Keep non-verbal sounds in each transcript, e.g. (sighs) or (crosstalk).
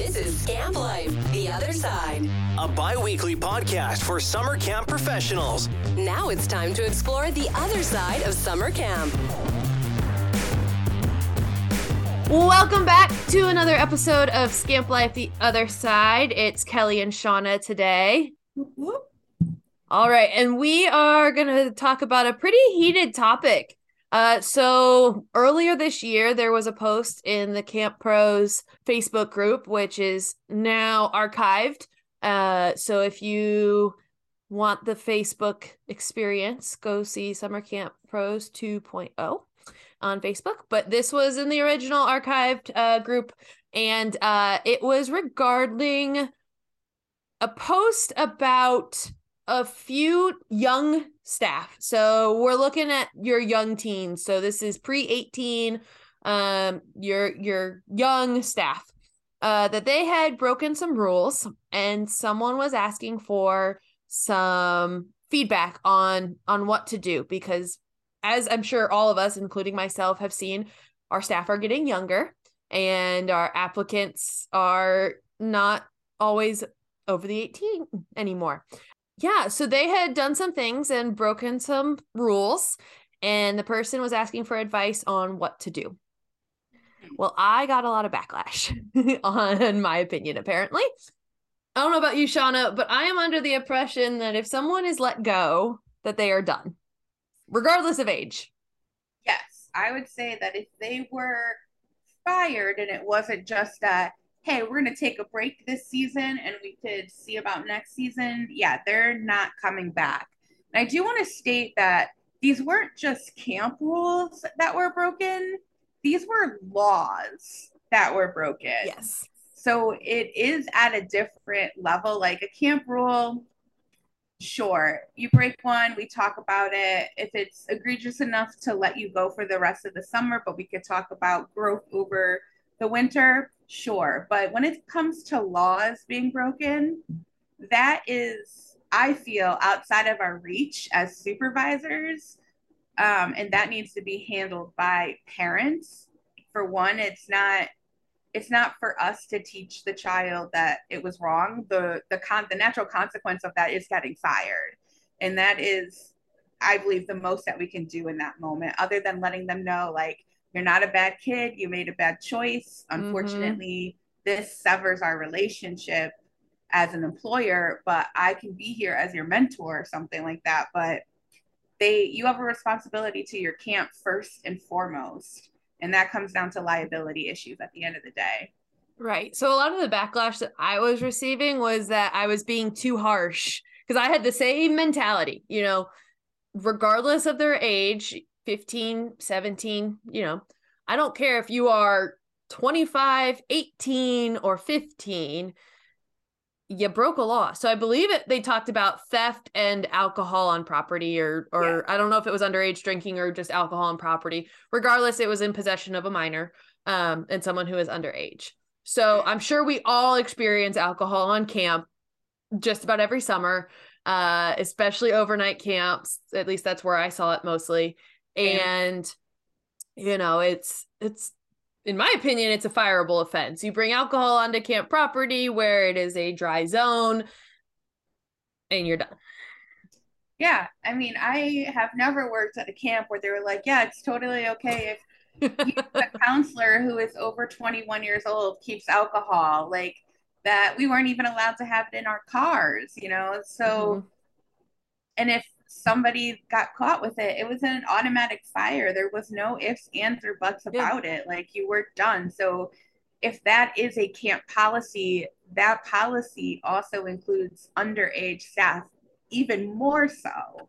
This is Scamp Life, the other side. a bi weekly podcast for summer camp professionals. Now it's time to explore the other side of summer camp. Welcome back to another episode of Scamp Life the Other Side. It's Kelie and Shauna today. All right, and we are going to talk about a pretty heated topic. Uh, so earlier this year, there was a post in the Camp Pros Facebook group, which is now archived. Uh, so if you want the Facebook experience, go see Summer Camp Pros 2.0 on Facebook. But this was in the original archived uh, group, and uh, it was regarding a post about a few young staff. So we're looking at your young teens. So this is pre 18, um, your your young staff. Uh, that they had broken some rules and someone was asking for some feedback on on what to do because as I'm sure all of us including myself have seen our staff are getting younger and our applicants are not always over the 18 anymore. Yeah, so they had done some things and broken some rules, and the person was asking for advice on what to do. Well, I got a lot of backlash (laughs) on my opinion, apparently. I don't know about you, Shauna, but I am under the impression that if someone is let go, that they are done, regardless of age. Yes, I would say that if they were fired and it wasn't just a, hey, we're going to take a break this season and we could see about next season, yeah, they're not coming back. And I do want to state that these weren't just camp rules that were broken, these were laws that were broken. Yes. So it is at a different level. Like a camp rule, sure, you break one, we talk about it. If it's egregious enough to let you go for the rest of the summer, but we could talk about growth over the winter, sure. But when it comes to laws being broken, that is, I feel, outside of our reach as supervisors. Um, and that needs to be handled by parents. For one, it's not it's not for us to teach the child that it was wrong. The the con the natural consequence of that is getting fired. And that is, I believe, the most that we can do in that moment, other than letting them know, like, you're not a bad kid, you made a bad choice. Mm-hmm. Unfortunately, this severs our relationship as an employer, but I can be here as your mentor or something like that. But they you have a responsibility to your camp first and foremost and that comes down to liability issues at the end of the day Right. So a lot of the backlash that I was receiving was that I was being too harsh because I had the same mentality, you know, regardless of their age, 15, 17, you know, I don't care if you are 25, 18 or 15, you broke a law. So I believe it they talked about theft and alcohol on property or or I don't know if it was underage drinking or just alcohol on property. Regardless, it was in possession of a minor um and someone who is underage. So I'm sure we all experience alcohol on camp just about every summer, uh, especially overnight camps. At least that's where I saw it mostly. And you know, it's it's in my opinion, it's a fireable offense. You bring alcohol onto camp property where it is a dry zone, and you're done. yeah i mean i have never worked at a camp where they were like yeah it's totally okay if (laughs) a counselor who is over 21 years old keeps alcohol like that we weren't even allowed to have it in our cars you know so Mhm. and if somebody got caught with it it was an automatic fire. There was no ifs ands or buts Yeah. about it. Like you were done. So if that is a camp policy that policy also includes underage staff even more so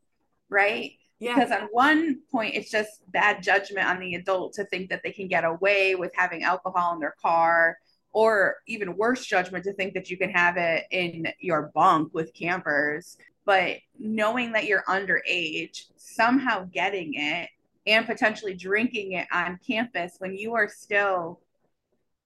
right? Yeah. because on one point it's just bad judgment on the adult to think that they can get away with having alcohol in their car or even worse judgment to think that you can have it in your bunk with campers but knowing that you're underage somehow getting it and potentially drinking it on campus when you are still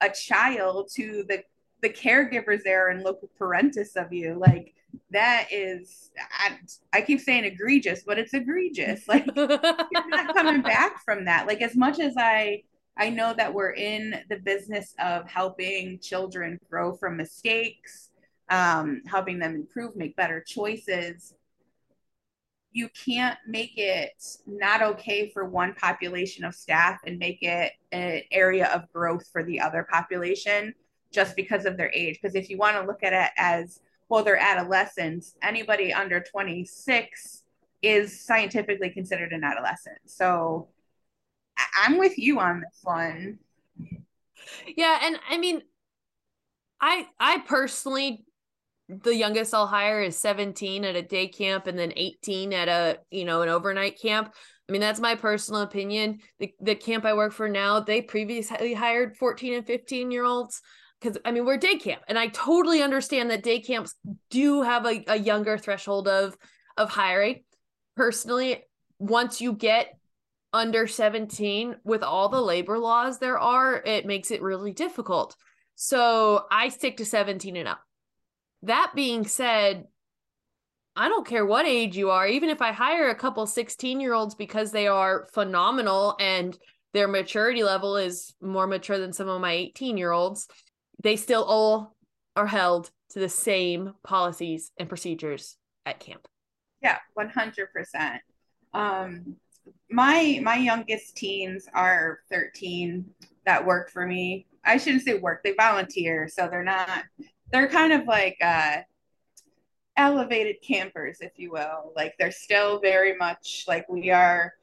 a child to the the caregivers there and loco parentis of you like that is I, I keep saying egregious but it's egregious like (laughs) you're not coming back from that. Like as much as I I know that we're in the business of helping children grow from mistakes, um, helping them improve, make better choices. You can't make it not okay for one population of staff and make it an area of growth for the other population just because of their age. Because if you want to look at it as, well, they're adolescents, anybody under 26 is scientifically considered an adolescent. So I'm with you on this one. Yeah, and I mean, I I personally, the youngest I'll hire is 17 at a day camp, and then 18 at a you know an overnight camp. I mean, that's my personal opinion. The the camp I work for now, they previously hired 14 and 15 year olds because I mean we're day camp, and I totally understand that day camps do have a, a younger threshold of of hiring. Personally, once you get under 17 with all the labor laws there are it makes it really difficult. So i stick to 17 and up. That being said i don't care what age you are even if i hire a couple 16 year olds because they are phenomenal and their maturity level is more mature than some of my 18 year olds they still all are held to the same policies and procedures at camp. Yeah 100% um my my youngest teens are 13 that work for me. I shouldn't say work, they volunteer, so they're not they're kind of like uh elevated campers, if you will. Like they're still very much like we are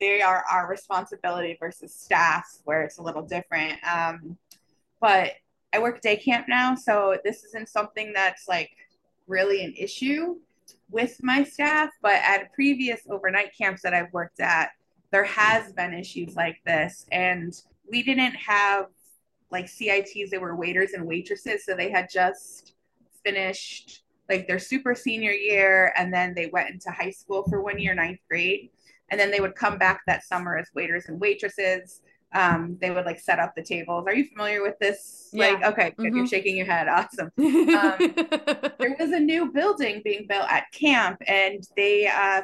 they are our responsibility versus staff where it's a little different. Um but I work day camp now, so this isn't something that's like really an issue with my staff, but at previous overnight camps that I've worked at, there has been issues like this. And we didn't have like CITs, they were waiters and waitresses. So they had just finished like their super senior year and then they went into high school for one year, ninth grade. And then they would come back that summer as waiters and waitresses um, they would like set up the tables. Are you familiar with this? Yeah. Like, okay, mm-hmm. you're shaking your head. Awesome. (laughs) Um, (laughs) there was a new building being built at camp, and they uh,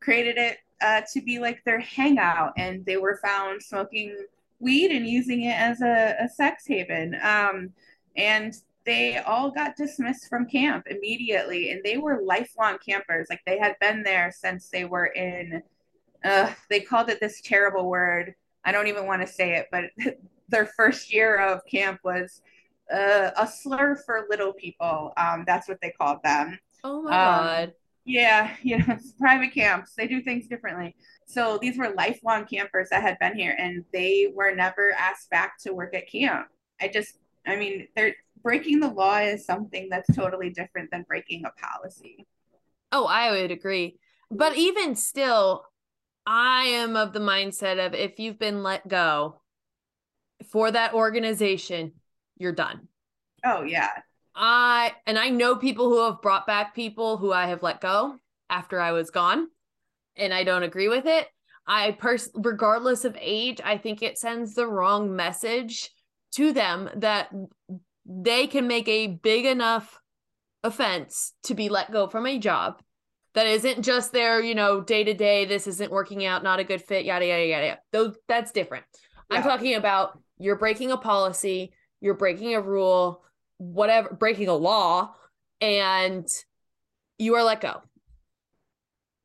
created it uh, to be like their hangout, and they were found smoking weed and using it as a, a sex haven. Um, and they all got dismissed from camp immediately, and they were lifelong campers. Like they had been there since they were in. Uh, they called it this terrible word I don't even want to say it, but (laughs) their first year of camp was uh, a slur for little people. Um, that's what they called them. Oh my um, god. Yeah, (laughs) you know, it's private camps. They do things differently. So these were lifelong campers that had been here and they were never asked back to work at camp. I just I mean, they're breaking the law is something that's totally different than breaking a policy. Oh, I would agree. But even still, I am of the mindset of if you've been let go for that organization, you're done. Oh yeah. I and I know people who have brought back people who I have let go after I was gone and I don't agree with it. I pers regardless of age, I think it sends the wrong message to them that they can make a big enough offense to be let go from a job that isn't just their, you know, day to day, this isn't working out, not a good fit, yada, yada, yada. Those, that's different. Yeah. I'm talking about you're breaking a policy, you're breaking a rule, whatever, breaking a law, and you are let go.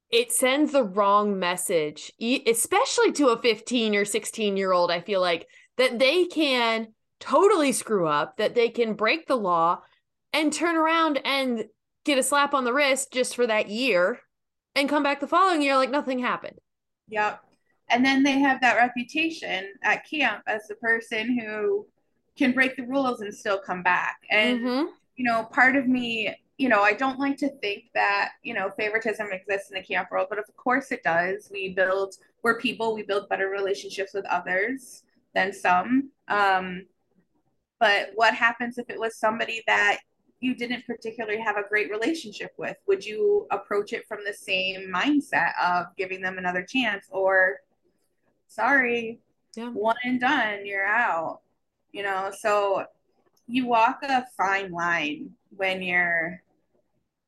It sends the wrong message, especially to a 15 or 16 year old. I feel like that they can totally screw up, that they can break the law and turn around and get a slap on the wrist just for that year and come back the following year like nothing happened. Yep. And then they have that reputation at camp as the person who can break the rules and still come back. And, mm-hmm. you know, part of me, you know, I don't like to think that, you know, favoritism exists in the camp world, but of course it does. We build, we're people, we build better relationships with others than some. Um, but what happens if it was somebody that you didn't particularly have a great relationship with would you approach it from the same mindset of giving them another chance or sorry yeah. one and done you're out you know so you walk a fine line when you're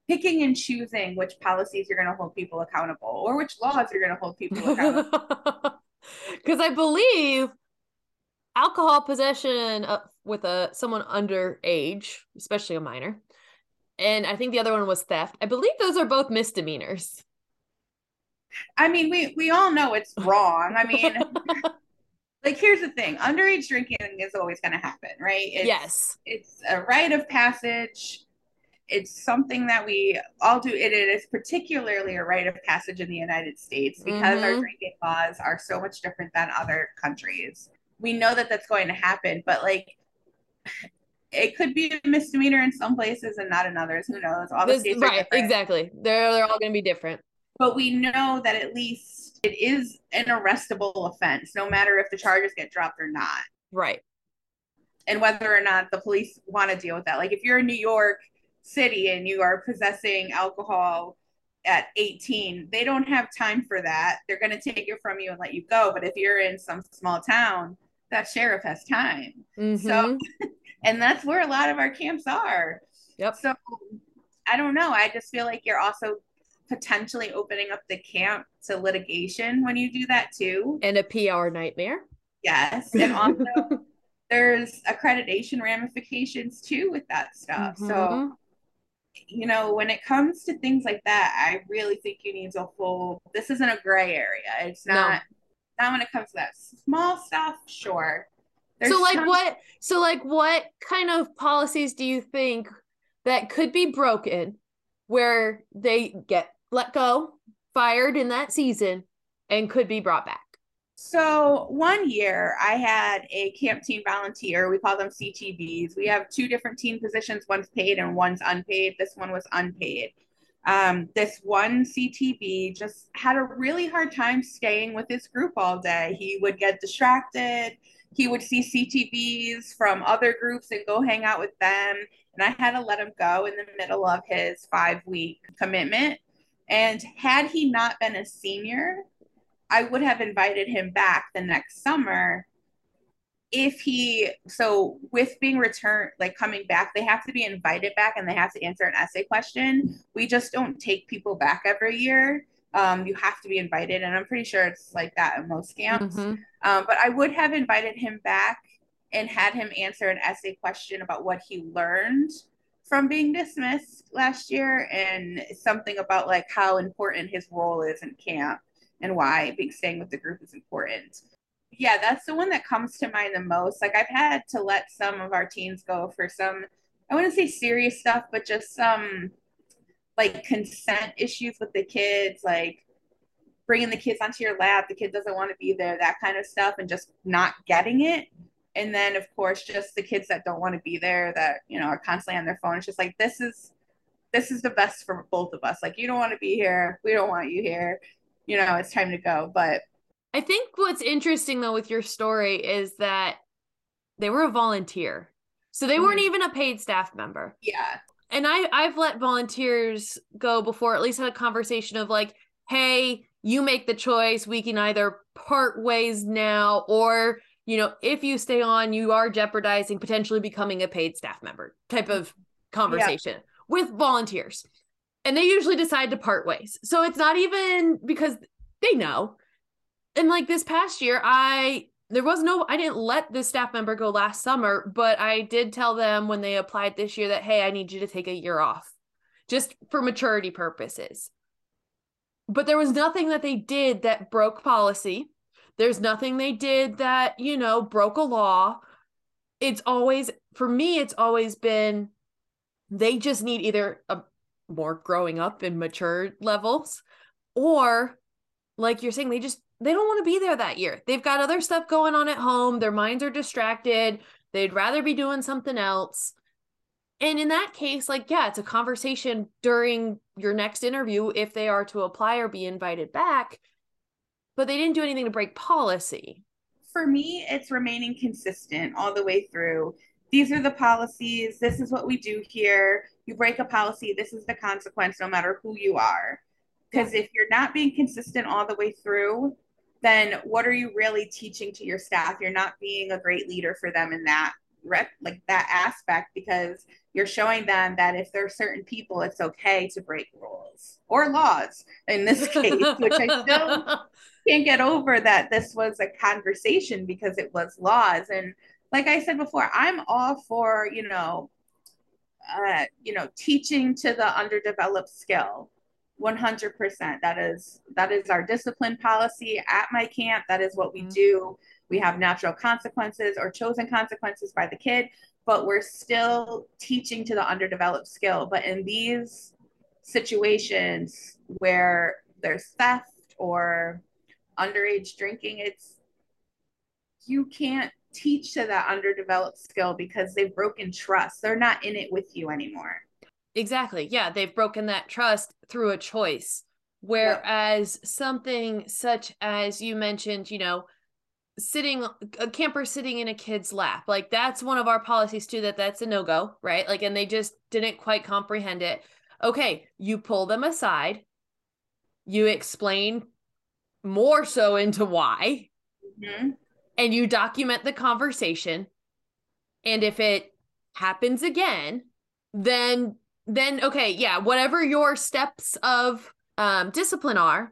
picking and choosing which policies you're going to hold people accountable or which laws you're going to hold people accountable (laughs) because I believe alcohol possession uh, with a someone underage, especially a minor, and I think the other one was theft. I believe those are both misdemeanors. I mean, we we all know it's (laughs) wrong. I mean, (laughs) like here's the thing: underage drinking is always going to happen, right? It's, yes, it's a rite of passage. It's something that we all do. It, it is particularly a rite of passage in the United States because our Mhm. drinking laws are so much different than other countries. We know that that's going to happen, but like. It could be a misdemeanor in some places and not in others. Who knows? All the This- states are right, exactly. They're they're all going to be different. but we know that at least it is an arrestable offense, no matter if the charges get dropped or not, Right. and whether or not the police want to deal with that. Like if you're in New York City and you are possessing alcohol at 18, they don't have time for that. They're going to take it from you and let you go. But if you're in some small town, that sheriff has time. Mhm. (laughs) And that's where a lot of our camps are. Yep. So I don't know. I just feel like you're also potentially opening up the camp to litigation when you do that too. and a PR nightmare. Yes. (laughs) And also there's accreditation ramifications too with that stuff. So, Mhm. you know, when it comes to things like that, I really think you need to full this isn't a gray area. It's No. Not when it comes to that small stuff, sure. There's so like some- what so like what kind of policies do you think that could be broken where they get let go fired in that season and could be brought back So one year I had a camp team volunteer. We call them CTVs. We have two different team positions. One's paid and one's unpaid. This one was unpaid. Um, this one CTV just had a really hard time staying with his group all day. He would get distracted. He would see CTVs from other groups and go hang out with them. And I had to let him go in the middle of his five week commitment. And had he not been a senior, I would have invited him back the next summer if he so with being returned like coming back they have to be invited back and they have to answer an essay question we just don't take people back every year um, you have to be invited and i'm pretty sure it's like that in most camps Mhm. um, but i would have invited him back and had him answer an essay question about what he learned from being dismissed last year and something about like how important his role is in camp and why being staying with the group is important. Yeah, that's the one that comes to mind the most. Like I've had to let some of our teens go for some I wouldn't say serious stuff, but just some like consent issues with the kids, like bringing the kids onto your lap, the kid doesn't want to be there, that kind of stuff, and just not getting it. And then, of course, just the kids that don't want to be there, that you know are constantly on their phone. It's just like this is this is the best for both of us. Like you don't want to be here, we don't want you here. You know, it's time to go. But i think what's interesting though with your story is that they were a volunteer so they weren't Mhm. even a paid staff member yeah, and I I've let volunteers go before, at least had a conversation of like, hey, you make the choice. We can either part ways now, or you know, if you stay on, you are jeopardizing potentially becoming a paid staff member type of conversation with volunteers. And they usually decide to part ways. So it's not even because they know. And like this past year, I there was no I didn't let this staff member go last summer, but I did tell them when they applied this year that hey, I need you to take a year off just for maturity purposes. But there was nothing that they did that broke policy. There's nothing they did that, you know, broke a law. It's always for me it's always been they just need either a more growing up and mature levels or like you're saying they just they don't want to be there that year they've got other stuff going on at home their minds are distracted they'd rather be doing something else and in that case like yeah it's a conversation during your next interview if they are to apply or be invited back but they didn't do anything to break policy for me, it's remaining consistent all the way through. These are the policies. This is what we do here. You break a policy, this is the consequence, no matter who you are. Because if you're not being consistent all the way through, then what are you really teaching to your staff? You're not being a great leader for them in that rep, like that aspect, because you're showing them that if there are certain people, it's okay to break rules or laws in this (laughs) case, which I still can't get over that this was a conversation because it was laws. And like I said before, I'm all for, you know, uh, you know, teaching to the underdeveloped skill. 100% that is that is our discipline policy at my camp. That is what we mm-hmm. do. We have natural consequences or chosen consequences by the kid but we're still teaching to the underdeveloped skill. But in these situations where there's theft or underage drinking it's you can't teach to that underdeveloped skill because they've broken trust. They're not in it with you anymore Exactly. Yeah, they've broken that trust through a choice. Whereas yeah. something such as you mentioned, you know, sitting a camper sitting in a kid's lap, like that's one of our policies too that that's a no-go, right? Like and they just didn't quite comprehend it. Okay, you pull them aside. You explain more so into why. Mm-hmm. And you document the conversation. And if it happens again, then then okay, yeah, whatever your steps of um discipline are,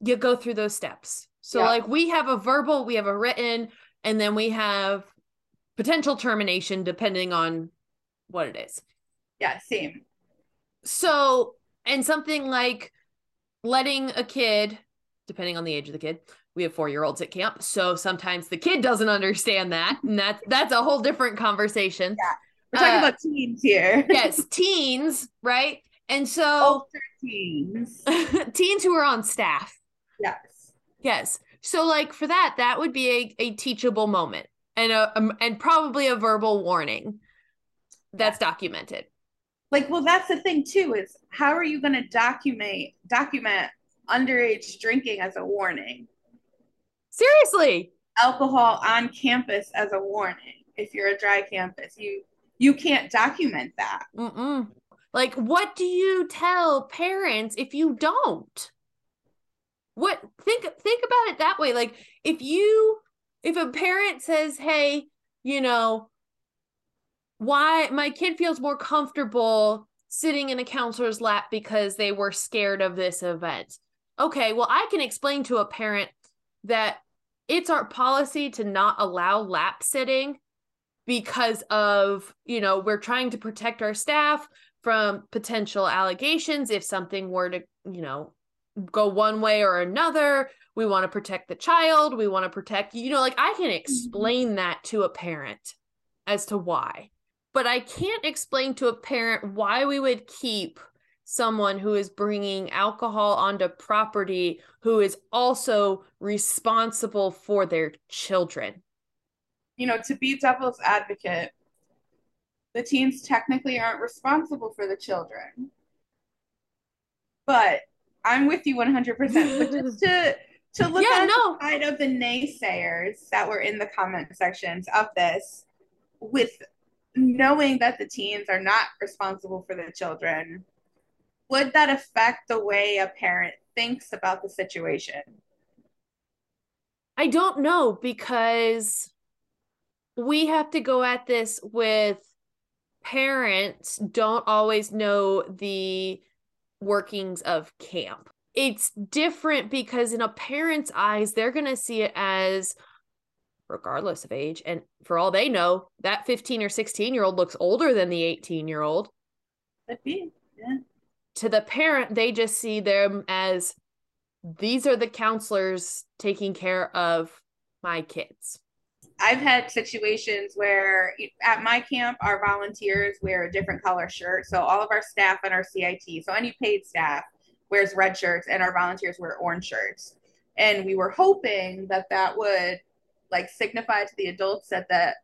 you go through those steps. So yeah. like we have a verbal, we have a written, and then we have potential termination depending on what it is. Yeah, same. So, and something like letting a kid, depending on the age of the kid, we have four year olds at camp. So sometimes the kid doesn't understand that. And that's that's a whole different conversation. Yeah. We're talking uh, about teens here. (laughs) yes, teens, right? And so older teens. (laughs) teens who are on staff. Yes. Yes. So like for that, that would be a, a teachable moment and a um, and probably a verbal warning that's documented. Like, well, that's the thing too, is how are you gonna document document underage drinking as a warning? Seriously. Alcohol on campus as a warning if you're a dry campus. You you can't document that. Mm-mm. Like, what do you tell parents if you don't? What think think about it that way. Like, if you if a parent says, "Hey, you know, why my kid feels more comfortable sitting in a counselor's lap because they were scared of this event." Okay, well, I can explain to a parent that it's our policy to not allow lap sitting because of, you know, we're trying to protect our staff from potential allegations if something were to, you know, go one way or another. We want to protect the child. We want to protect, you know, like I can mm-hmm. explain that to a parent as to why. But I can't explain to a parent why we would keep someone who is bringing alcohol onto property who is also responsible for their children you know, to be devil's advocate, the teens technically aren't responsible for the children. But I'm with you 100%. But just (laughs) to to look yeah, at no. the side of the naysayers that were in the comment sections of this, with knowing that the teens are not responsible for the children, would that affect the way a parent thinks about the situation? I don't know because we have to go at this with parents don't always know the workings of camp. It's different because in a parent's eyes, they're going to see it as regardless of age. And for all they know, that 15 or 16 year old looks older than the 18 year old. Be. Yeah. To the parent, they just see them as these are the counselors taking care of my kids. I've had situations where at my camp, our volunteers wear a different color shirt. So all of our staff and our CIT, so any paid staff wears red shirts and our volunteers wear orange shirts. And we were hoping that that would like signify to the adults that that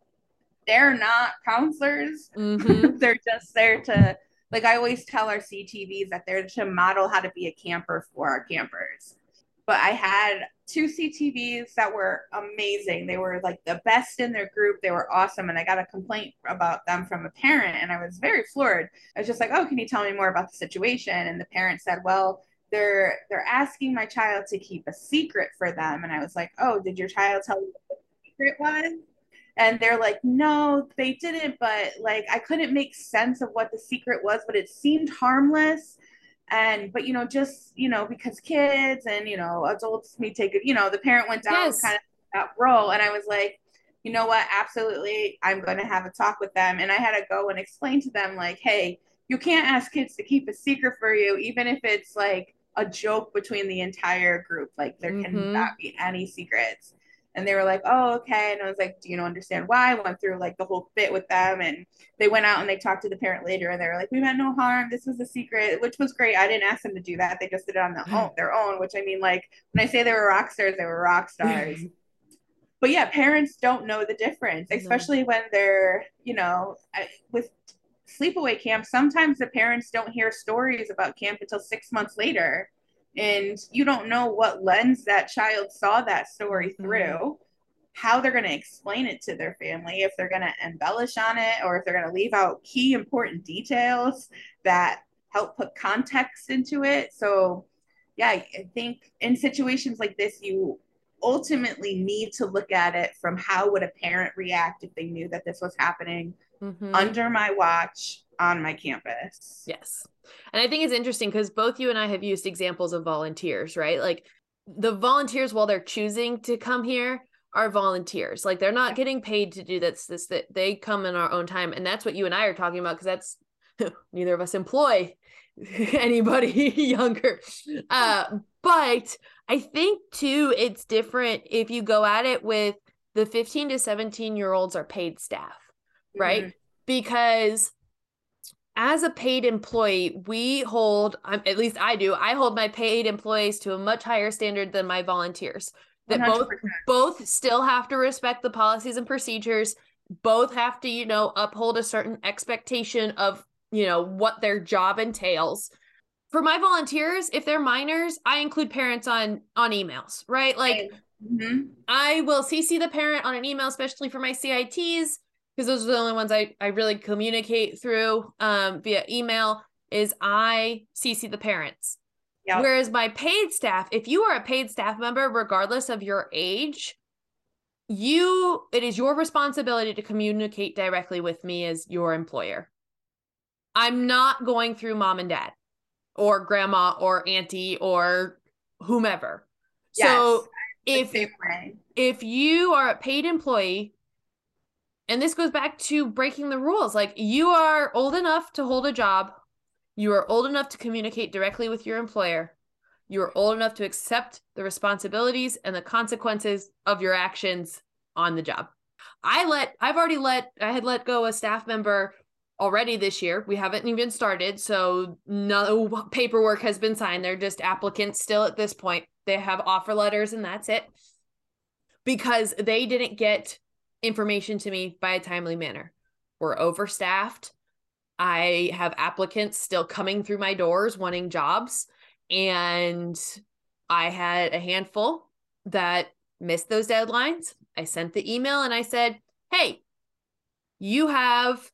they're not counselors. Mm-hmm. (laughs) they're just there to like I always tell our CTVs that they're to model how to be a camper for our campers. But I had two CTVs that were amazing. They were like the best in their group. They were awesome. And I got a complaint about them from a parent and I was very floored. I was just like, "Oh, can you tell me more about the situation?" And the parent said, "Well, they're they're asking my child to keep a secret for them." And I was like, "Oh, did your child tell you what the secret was?" And they're like, "No, they didn't, but like I couldn't make sense of what the secret was, but it seemed harmless." And but you know just you know because kids and you know adults may take it you know the parent went down yes. kind of that role and i was like you know what absolutely i'm going to have a talk with them and i had to go and explain to them like hey you can't ask kids to keep a secret for you even if it's like a joke between the entire group like there mm-hmm. cannot be any secrets and they were like, "Oh, okay." And I was like, "Do you know understand why?" I went through like the whole bit with them, and they went out and they talked to the parent later, and they were like, "We meant no harm. This was a secret," which was great. I didn't ask them to do that; they just did it on their own. (sighs) Their own, which I mean, like when I say they were rock stars, they were rock (laughs) stars. but yeah, parents don't know the difference, especially when they're, you know, with sleepaway camp. Sometimes the parents don't hear stories about camp until six months later and you don't know what lens that child saw that story mm-hmm. through mm-hmm. how they're going to explain it to their family if they're going to embellish on it or if they're going to leave out key important details that help put context into it so yeah i think in situations like this you ultimately need to look at it from how would a parent react if they knew that this was happening mm-hmm. under my watch on my campus yes and I think it's interesting because both you and I have used examples of volunteers, right? Like the volunteers, while they're choosing to come here, are volunteers. Like they're not getting paid to do this. This that they come in our own time, and that's what you and I are talking about because that's (laughs) neither of us employ (laughs) anybody (laughs) younger. Uh, but I think too, it's different if you go at it with the 15 to 17 year olds are paid staff, right? Mm-hmm. Because as a paid employee, we hold, um, at least I do, I hold my paid employees to a much higher standard than my volunteers. That 100%. both both still have to respect the policies and procedures. Both have to, you know, uphold a certain expectation of, you know, what their job entails. For my volunteers, if they're minors, I include parents on on emails, right? Like mm-hmm. I will CC the parent on an email, especially for my CITs because those are the only ones I, I really communicate through um, via email is I CC the parents. Yep. Whereas my paid staff, if you are a paid staff member, regardless of your age, you it is your responsibility to communicate directly with me as your employer. I'm not going through mom and dad or grandma or auntie or whomever. Yes, so if if you are a paid employee and this goes back to breaking the rules. Like you are old enough to hold a job. You are old enough to communicate directly with your employer. You are old enough to accept the responsibilities and the consequences of your actions on the job. I let I've already let I had let go a staff member already this year. We haven't even started, so no (laughs) paperwork has been signed. They're just applicants still at this point. They have offer letters and that's it. Because they didn't get information to me by a timely manner. We're overstaffed. I have applicants still coming through my doors wanting jobs. And I had a handful that missed those deadlines. I sent the email and I said, Hey, you have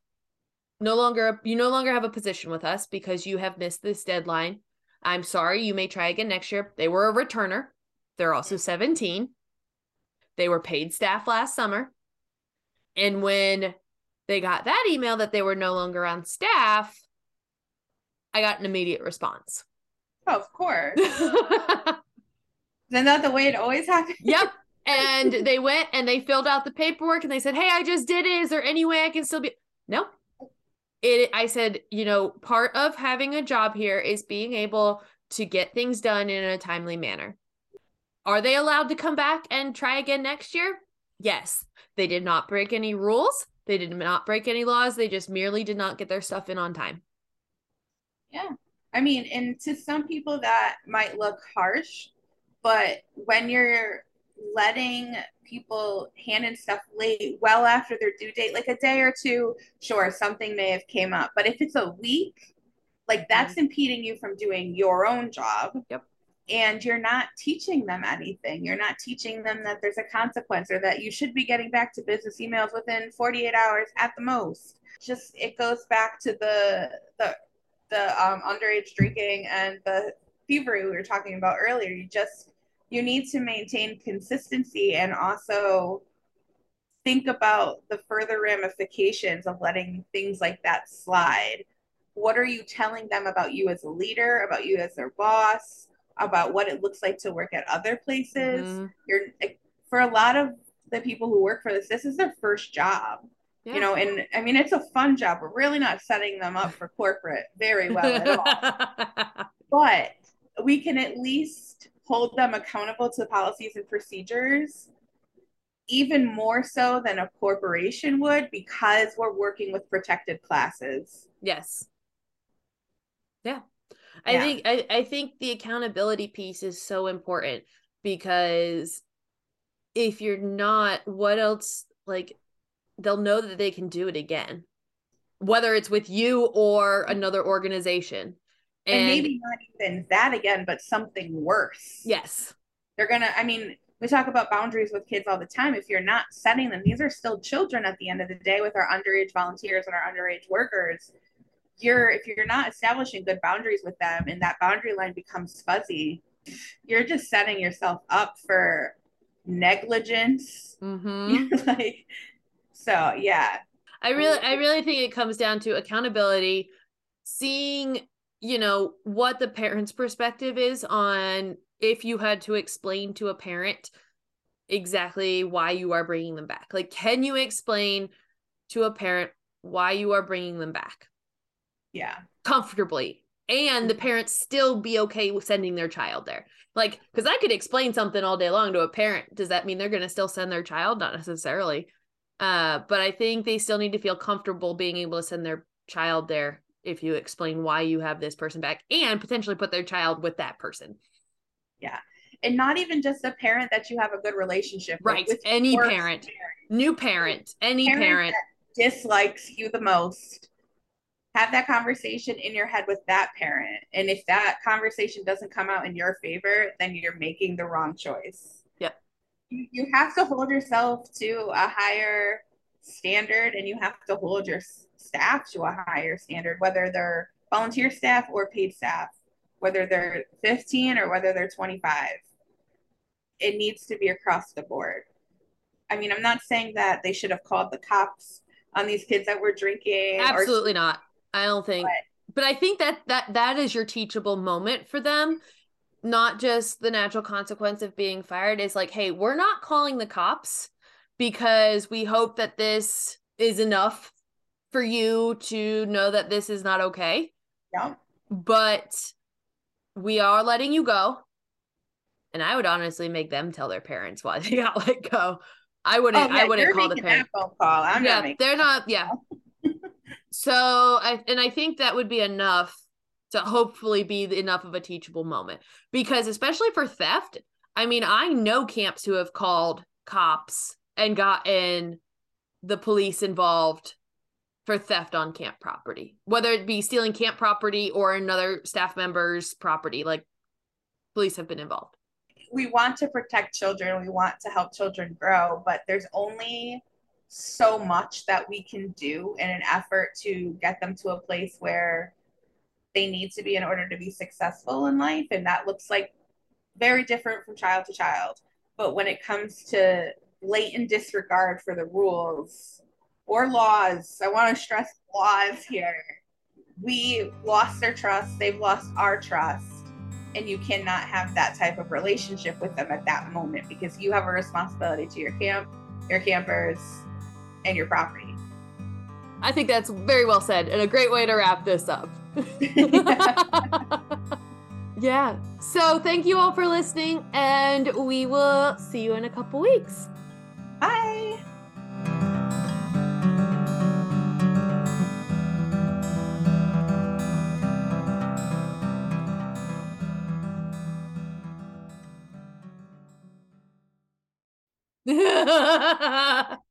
no longer you no longer have a position with us because you have missed this deadline. I'm sorry, you may try again next year. They were a returner. They're also 17. They were paid staff last summer. And when they got that email that they were no longer on staff, I got an immediate response. Oh, of course. (laughs) Isn't that the way it always happens? Yep. And (laughs) they went and they filled out the paperwork and they said, Hey, I just did it. Is there any way I can still be? No. It I said, you know, part of having a job here is being able to get things done in a timely manner. Are they allowed to come back and try again next year? Yes. They did not break any rules. They did not break any laws. They just merely did not get their stuff in on time. Yeah. I mean, and to some people that might look harsh, but when you're letting people hand in stuff late, well after their due date, like a day or two, sure, something may have came up. But if it's a week, like that's mm-hmm. impeding you from doing your own job. Yep and you're not teaching them anything. You're not teaching them that there's a consequence or that you should be getting back to business emails within 48 hours at the most. Just it goes back to the the the um, underage drinking and the thievery we were talking about earlier. You just you need to maintain consistency and also think about the further ramifications of letting things like that slide what are you telling them about you as a leader, about you as their boss, about what it looks like to work at other places? Mhm. You're for a lot of the people who work for this, this is their first job. Yeah. You know, and I mean it's a fun job. We're really not setting them up for corporate very well at all. (laughs) but we can at least hold them accountable to policies and procedures even more so than a corporation would because we're working with protected classes. yes. Yeah. I Yeah. think I, I think the accountability piece is so important because if you're not, what else like they'll know that they can do it again. Whether it's with you or another organization. And, maybe not even that again, but something worse. yes. They're gonna, I mean, we talk about boundaries with kids all the time. If you're not setting them, these are still children at the end of the day with our underage volunteers and our underage workers. You're if you're not establishing good boundaries with them and that boundary line becomes fuzzy, you're just setting yourself up for negligence. Mm-hmm. (laughs) like so yeah. I really I really think it comes down to accountability, seeing, you know, what the parent's perspective is on if you had to explain to a parent exactly why you are bringing them back. Like can you explain to a parent why you are bringing them back Yeah. comfortably and the parents still be okay with sending their child there? Like cuz I could explain something all day long to a parent. Does that mean they're going to still send their child? Not necessarily. Uh, but I think they still need to feel comfortable being able to send their child there if you explain why you have this person back and potentially put their child with that person. Yeah. And not even just a parent that you have a good relationship with, Right. with Any your parent, new parent, any Parent parent. dislikes you the most have that conversation in your head with that parent and if that conversation doesn't come out in your favor then you're making the wrong choice Yep. you, you have to hold yourself to a higher standard and you have to hold your staff to a higher standard whether they're volunteer staff or paid staff whether they're 15 or whether they're 25 it needs to be across the board I mean, I'm not saying that they should have called the cops on these kids that were drinking. or- Absolutely not. I don't think. But- But I think that that that is your teachable moment for them. Not just the natural consequence of being fired is like, hey, we're not calling the cops because we hope that this is enough for you to know that this is not okay. Yeah. but we are letting you go. And I would honestly make them tell their parents why (laughs) they got let go. I wouldn't. Oh, yeah, I wouldn't call the parents. phone call. I'm yeah, not they're not. Yeah. (laughs) so I and I think that would be enough to hopefully be enough of a teachable moment because especially for theft. I mean, I know camps who have called cops and gotten the police involved for theft on camp property, whether it be stealing camp property or another staff member's property. Like police have been involved. We want to protect children. We want to help children grow, but there's only so much that we can do in an effort to get them to a place where they need to be in order to be successful in life, and that looks like very different from child to child. But when it comes to blatant disregard for the rules or laws, I want to stress laws here. We lost their trust, they've lost our trust, and you cannot have that type of relationship with them at that moment because you have a responsibility to your camp, your campers, and your property. I think that's very well said and a great way to wrap this up. (laughs) yeah. So thank you all for listening, and we will see you in a couple weeks. Bye. Ha (laughs)